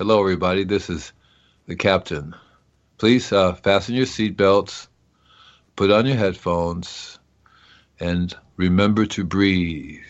Hello, everybody. This is the captain. Please uh, fasten your seatbelts, put on your headphones, and remember to breathe.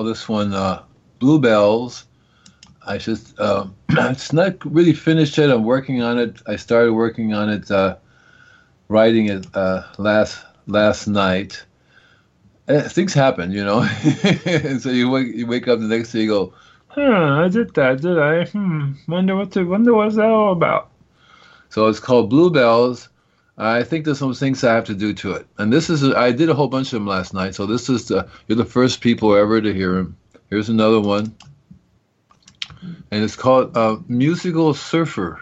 Call this one uh, Bluebells. I just, uh, it's not really finished yet. I'm working on it. I started working on it, uh, writing it uh, last last night. Uh, things happen, you know. so you wake you wake up the next day, you go, Huh, I did that, did I? Hmm. Wonder what to wonder what's that all about. So it's called Bluebells. I think there's some things I have to do to it. And this is, I did a whole bunch of them last night. So this is, the, you're the first people ever to hear them. Here's another one. And it's called uh, Musical Surfer.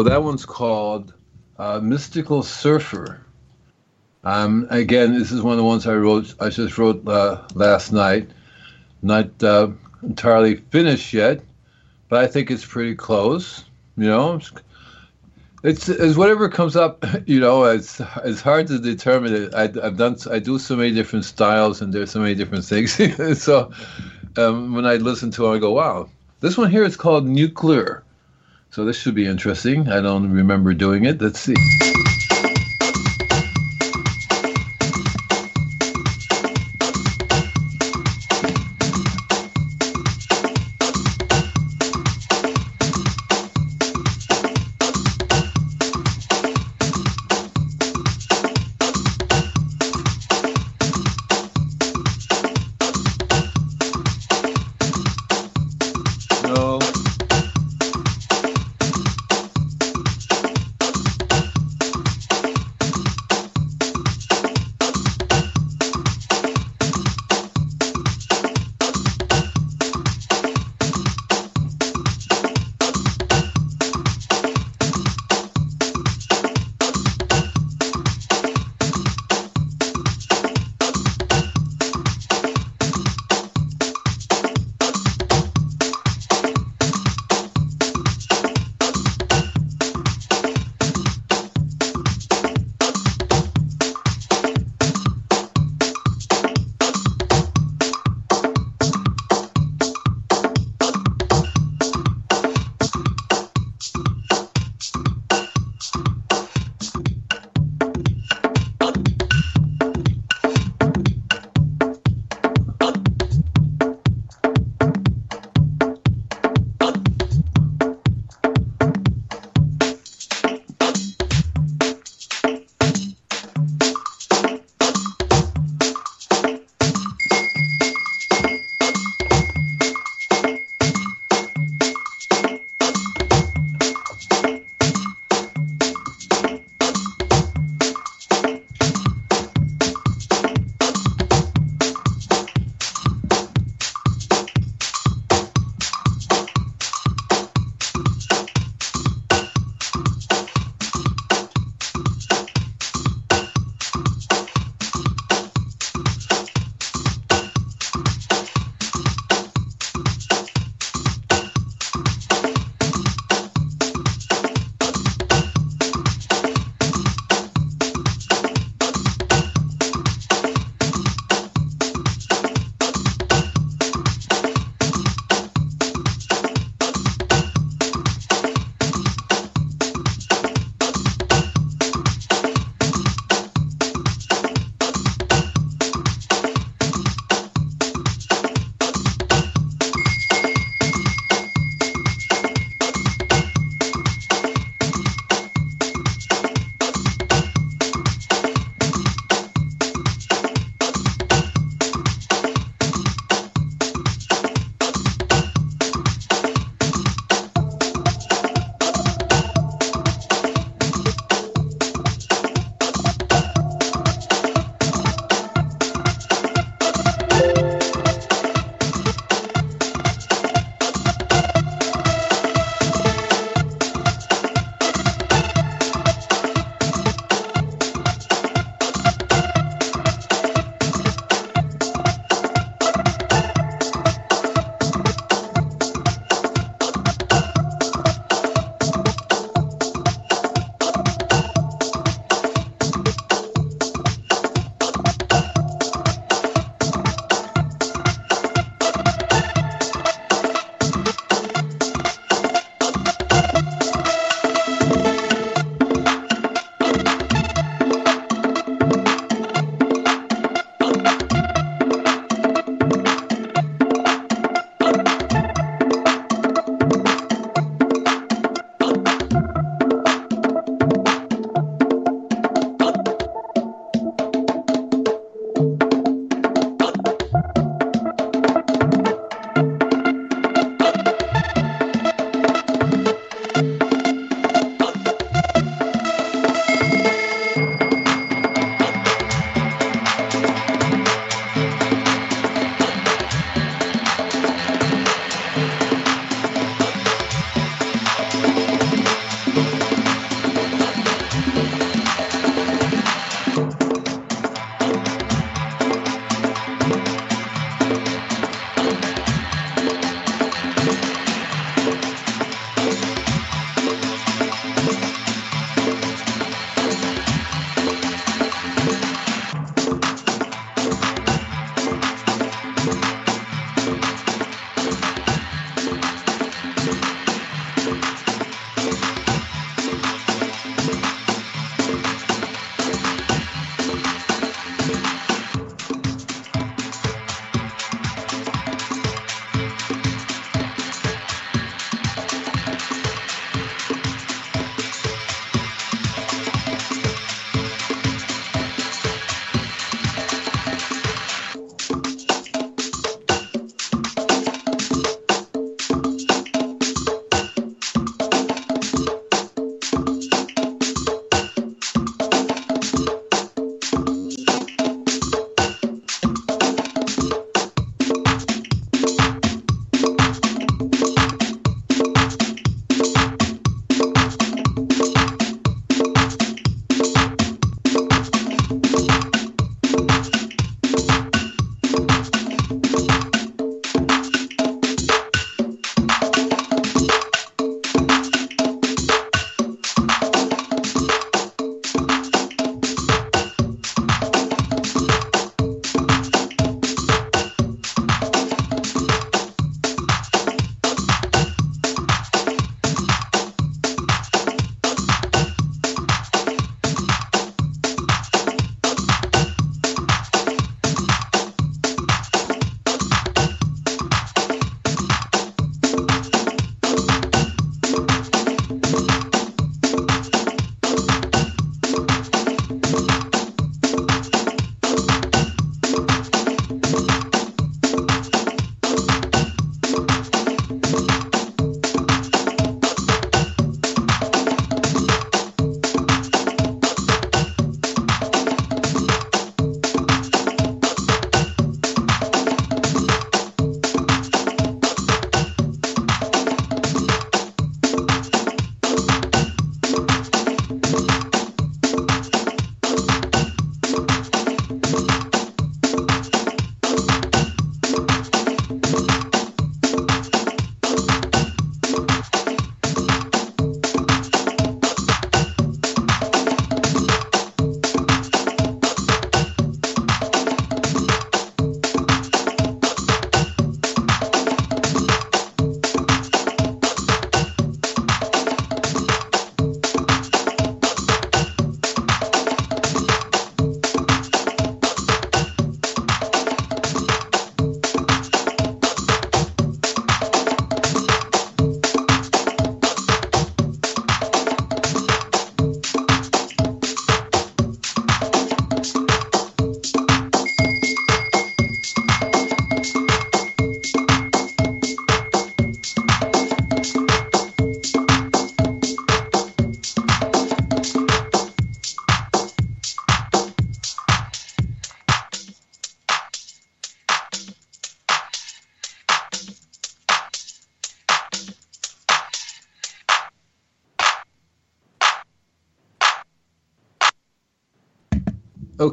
So that one's called uh, Mystical Surfer. Um, again, this is one of the ones I wrote. I just wrote uh, last night. Not uh, entirely finished yet, but I think it's pretty close. You know, it's, it's, whatever comes up. You know, it's it's hard to determine it. I, I've done I do so many different styles, and there's so many different things. so um, when I listen to it, I go, "Wow, this one here is called Nuclear." So this should be interesting. I don't remember doing it. Let's see.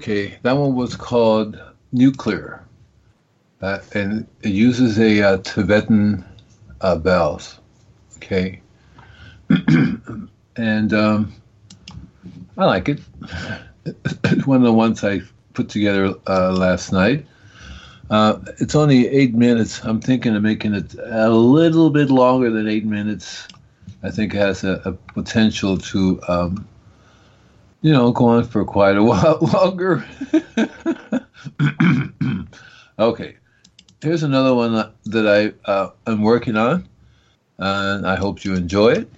Okay, that one was called Nuclear. Uh, and it uses a uh, Tibetan uh, bells. Okay. and um, I like it. it's one of the ones I put together uh, last night. Uh, it's only eight minutes. I'm thinking of making it a little bit longer than eight minutes. I think it has a, a potential to, um, you know, going for quite a while longer. okay, here's another one that I uh, am working on, and I hope you enjoy it.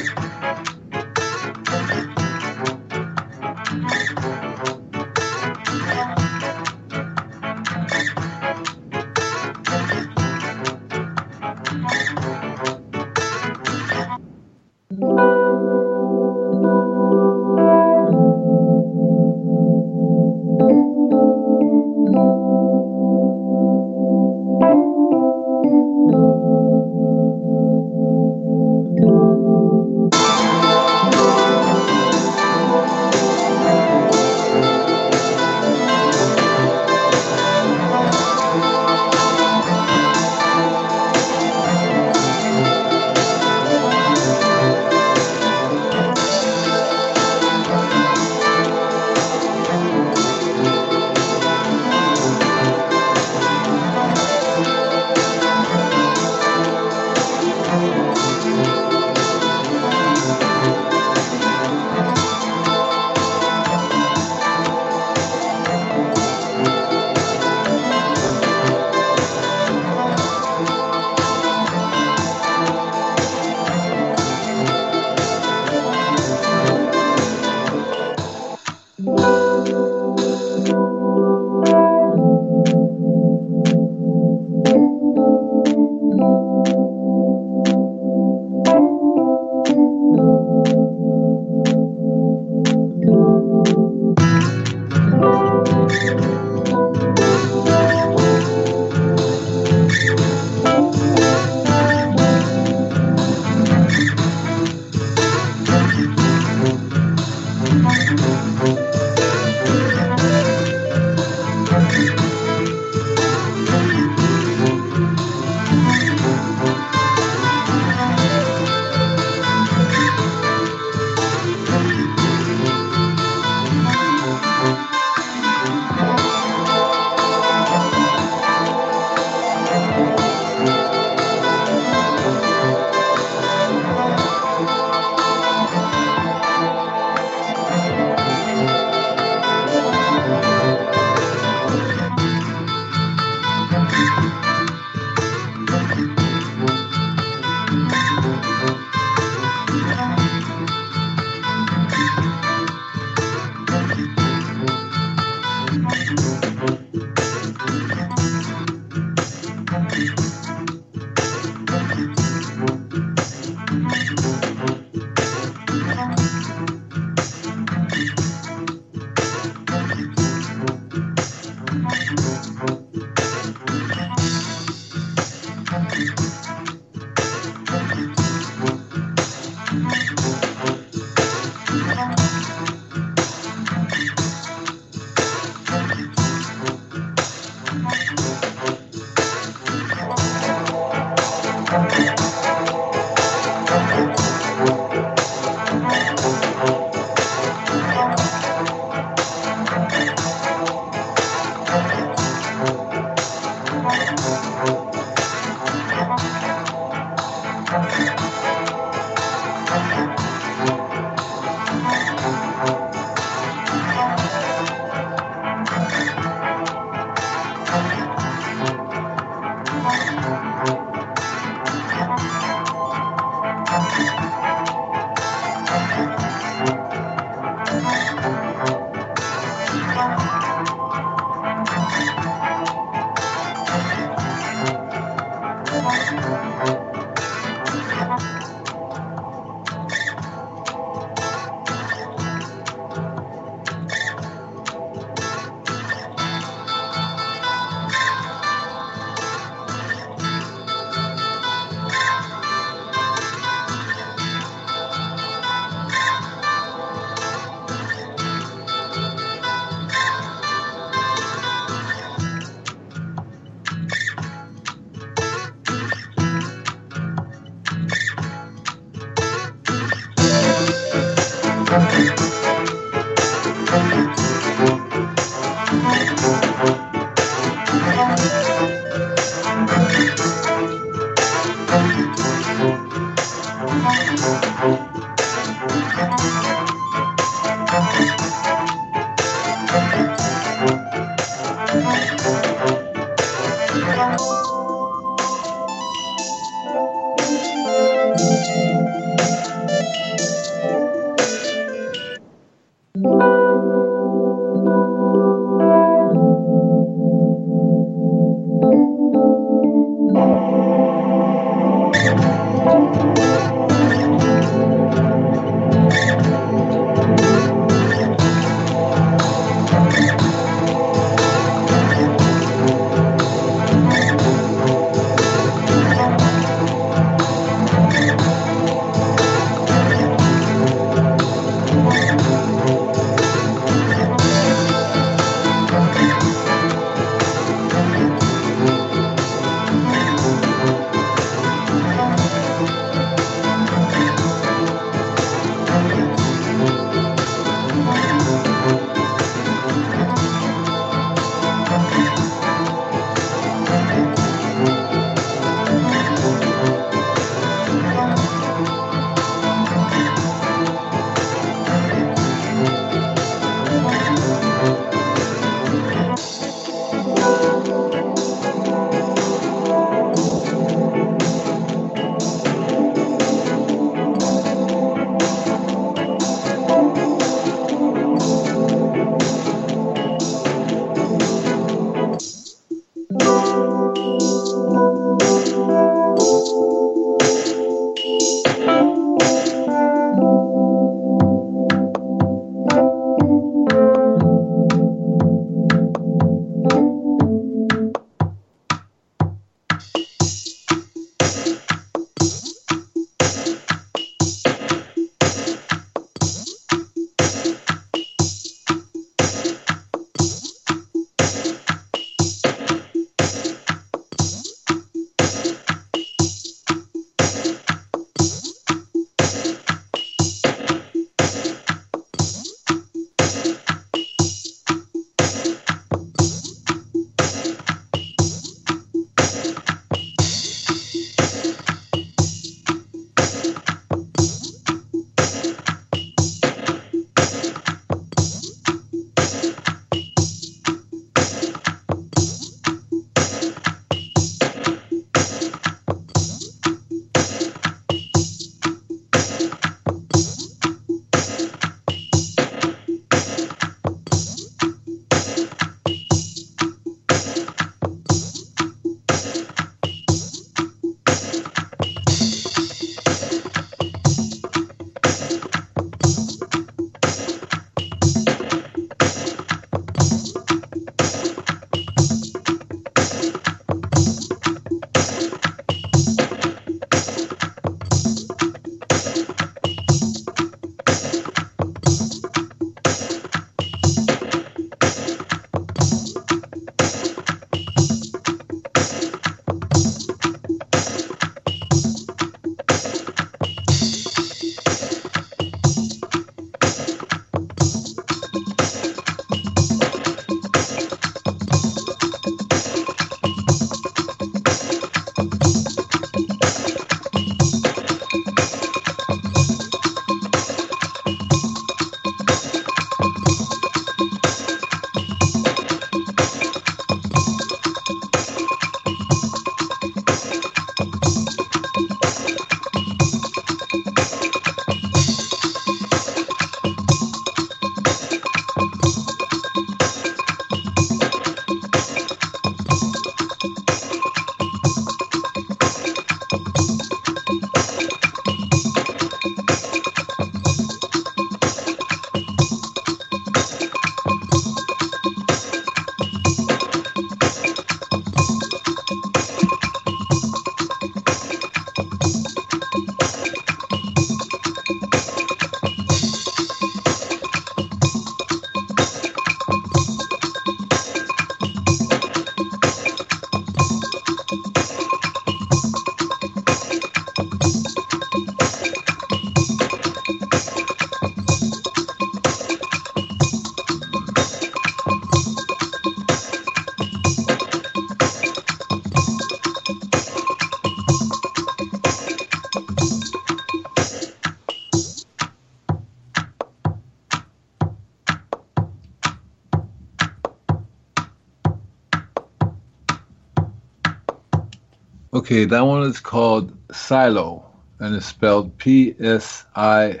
Okay, that one is called Psilo, and it's spelled P S I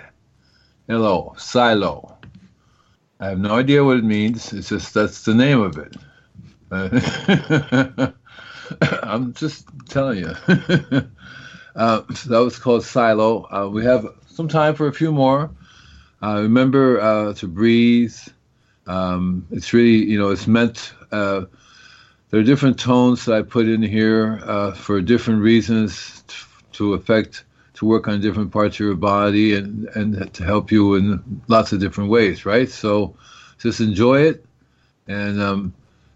L O. Psilo. I have no idea what it means. It's just that's the name of it. Uh, I'm just telling you. uh, so that was called Psilo. Uh, we have some time for a few more. Uh, remember uh, to breathe. Um, it's really, you know, it's meant. There are different tones that I put in here uh, for different reasons t- to affect, to work on different parts of your body and, and to help you in lots of different ways, right? So just enjoy it. And, um,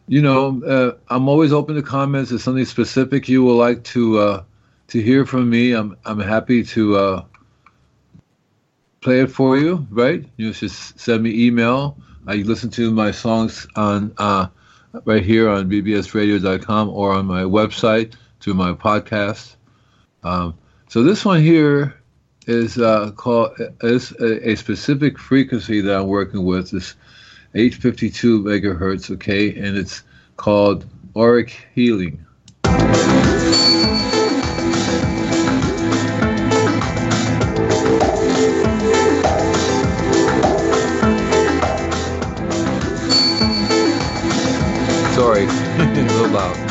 you know, uh, I'm always open to comments. If something specific you would like to uh, to hear from me, I'm, I'm happy to uh, play it for you, right? You just send me email. I listen to my songs on uh, right here on bbsradio.com or on my website through my podcast. Um, so this one here is uh, called is a, a, specific frequency that I'm working with. This 852 megahertz, okay, and it's called auric healing. Sorry, a little loud.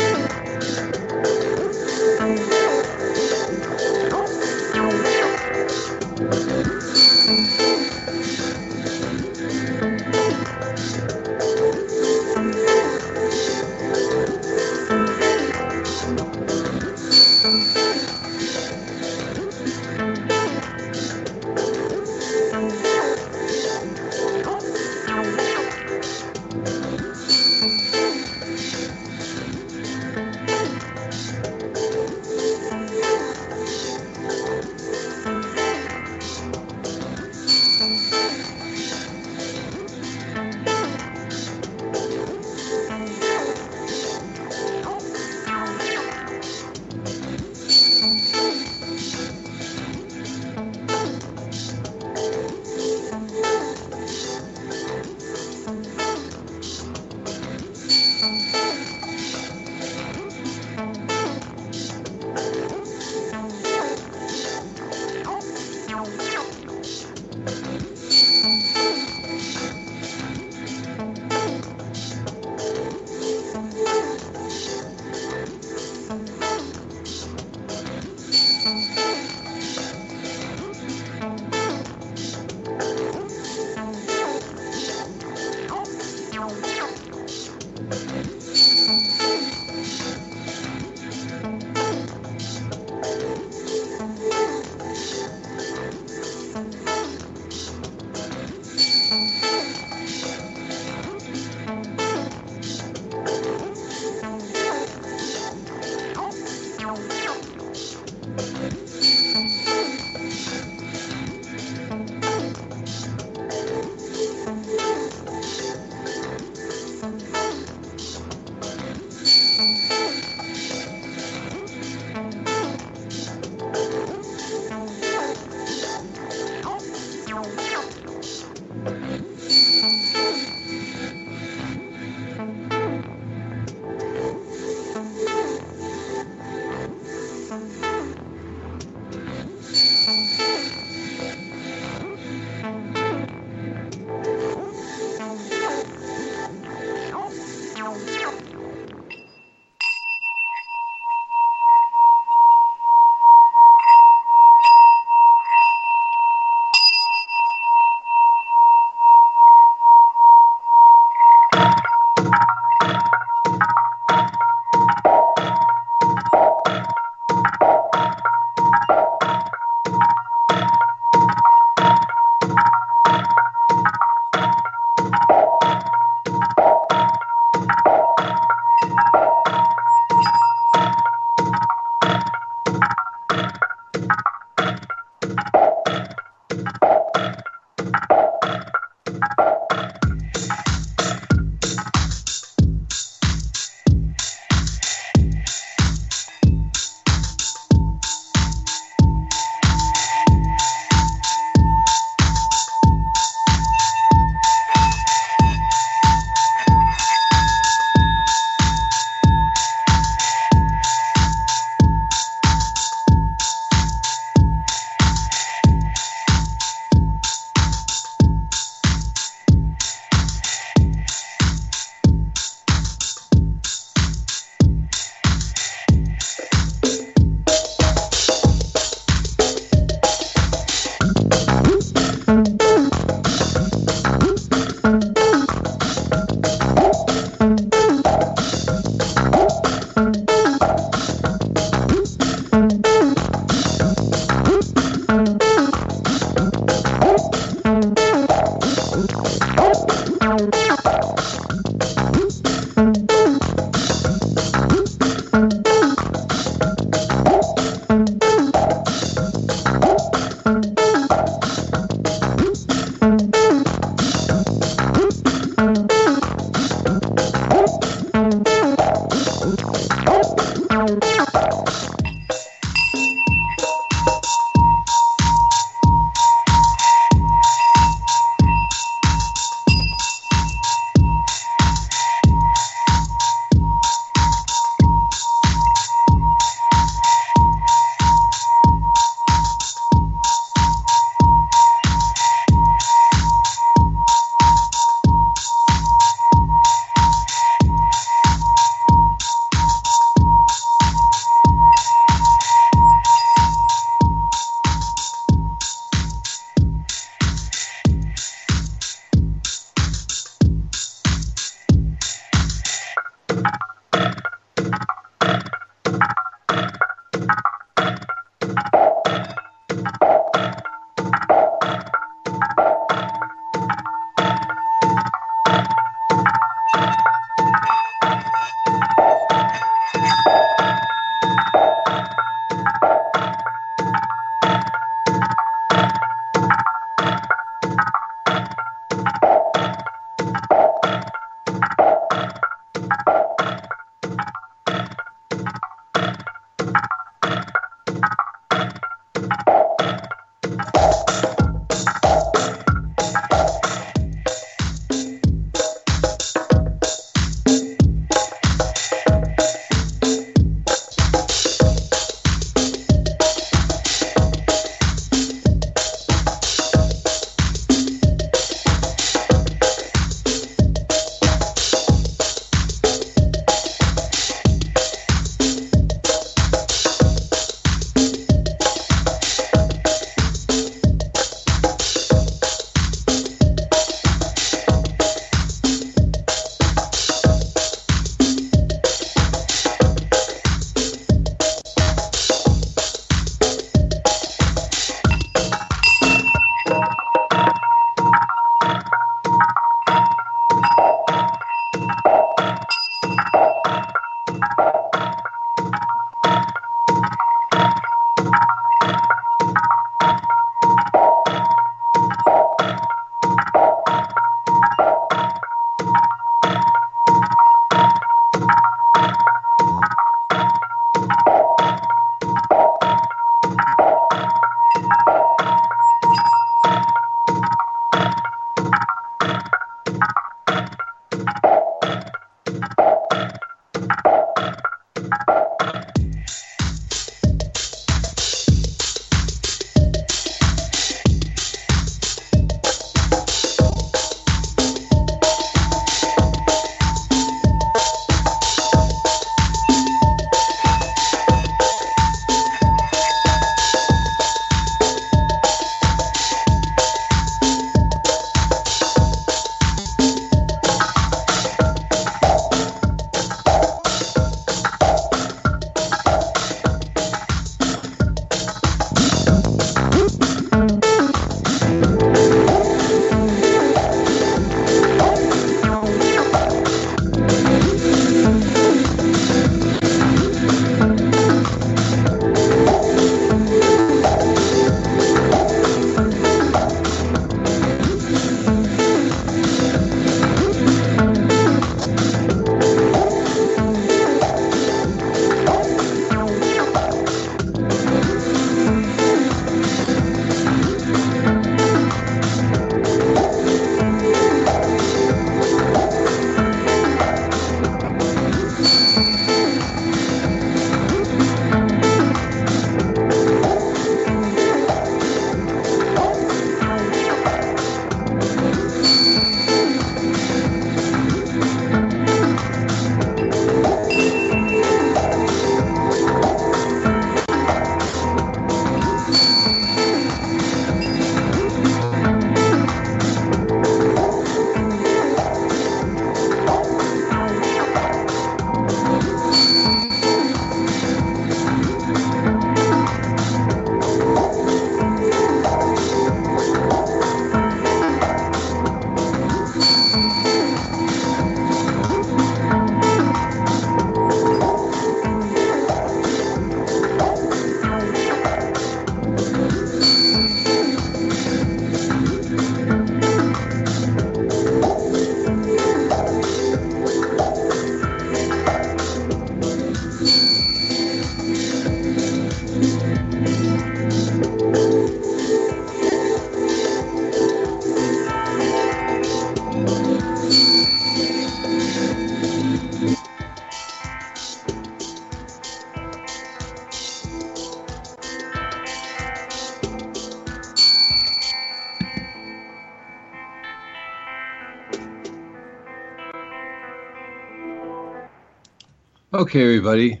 Okay, everybody.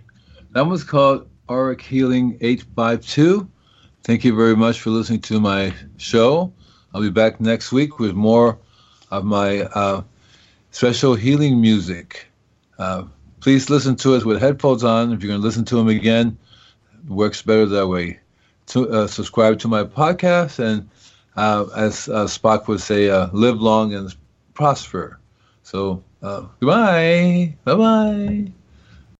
That was called Auric Healing 852. Thank you very much for listening to my show. I'll be back next week with more of my uh, special healing music. Uh, please listen to us with headphones on. If you're going to listen to them again, it works better that way. To, uh, subscribe to my podcast, and uh, as uh, Spock would say, uh, live long and prosper. So, goodbye. Bye bye.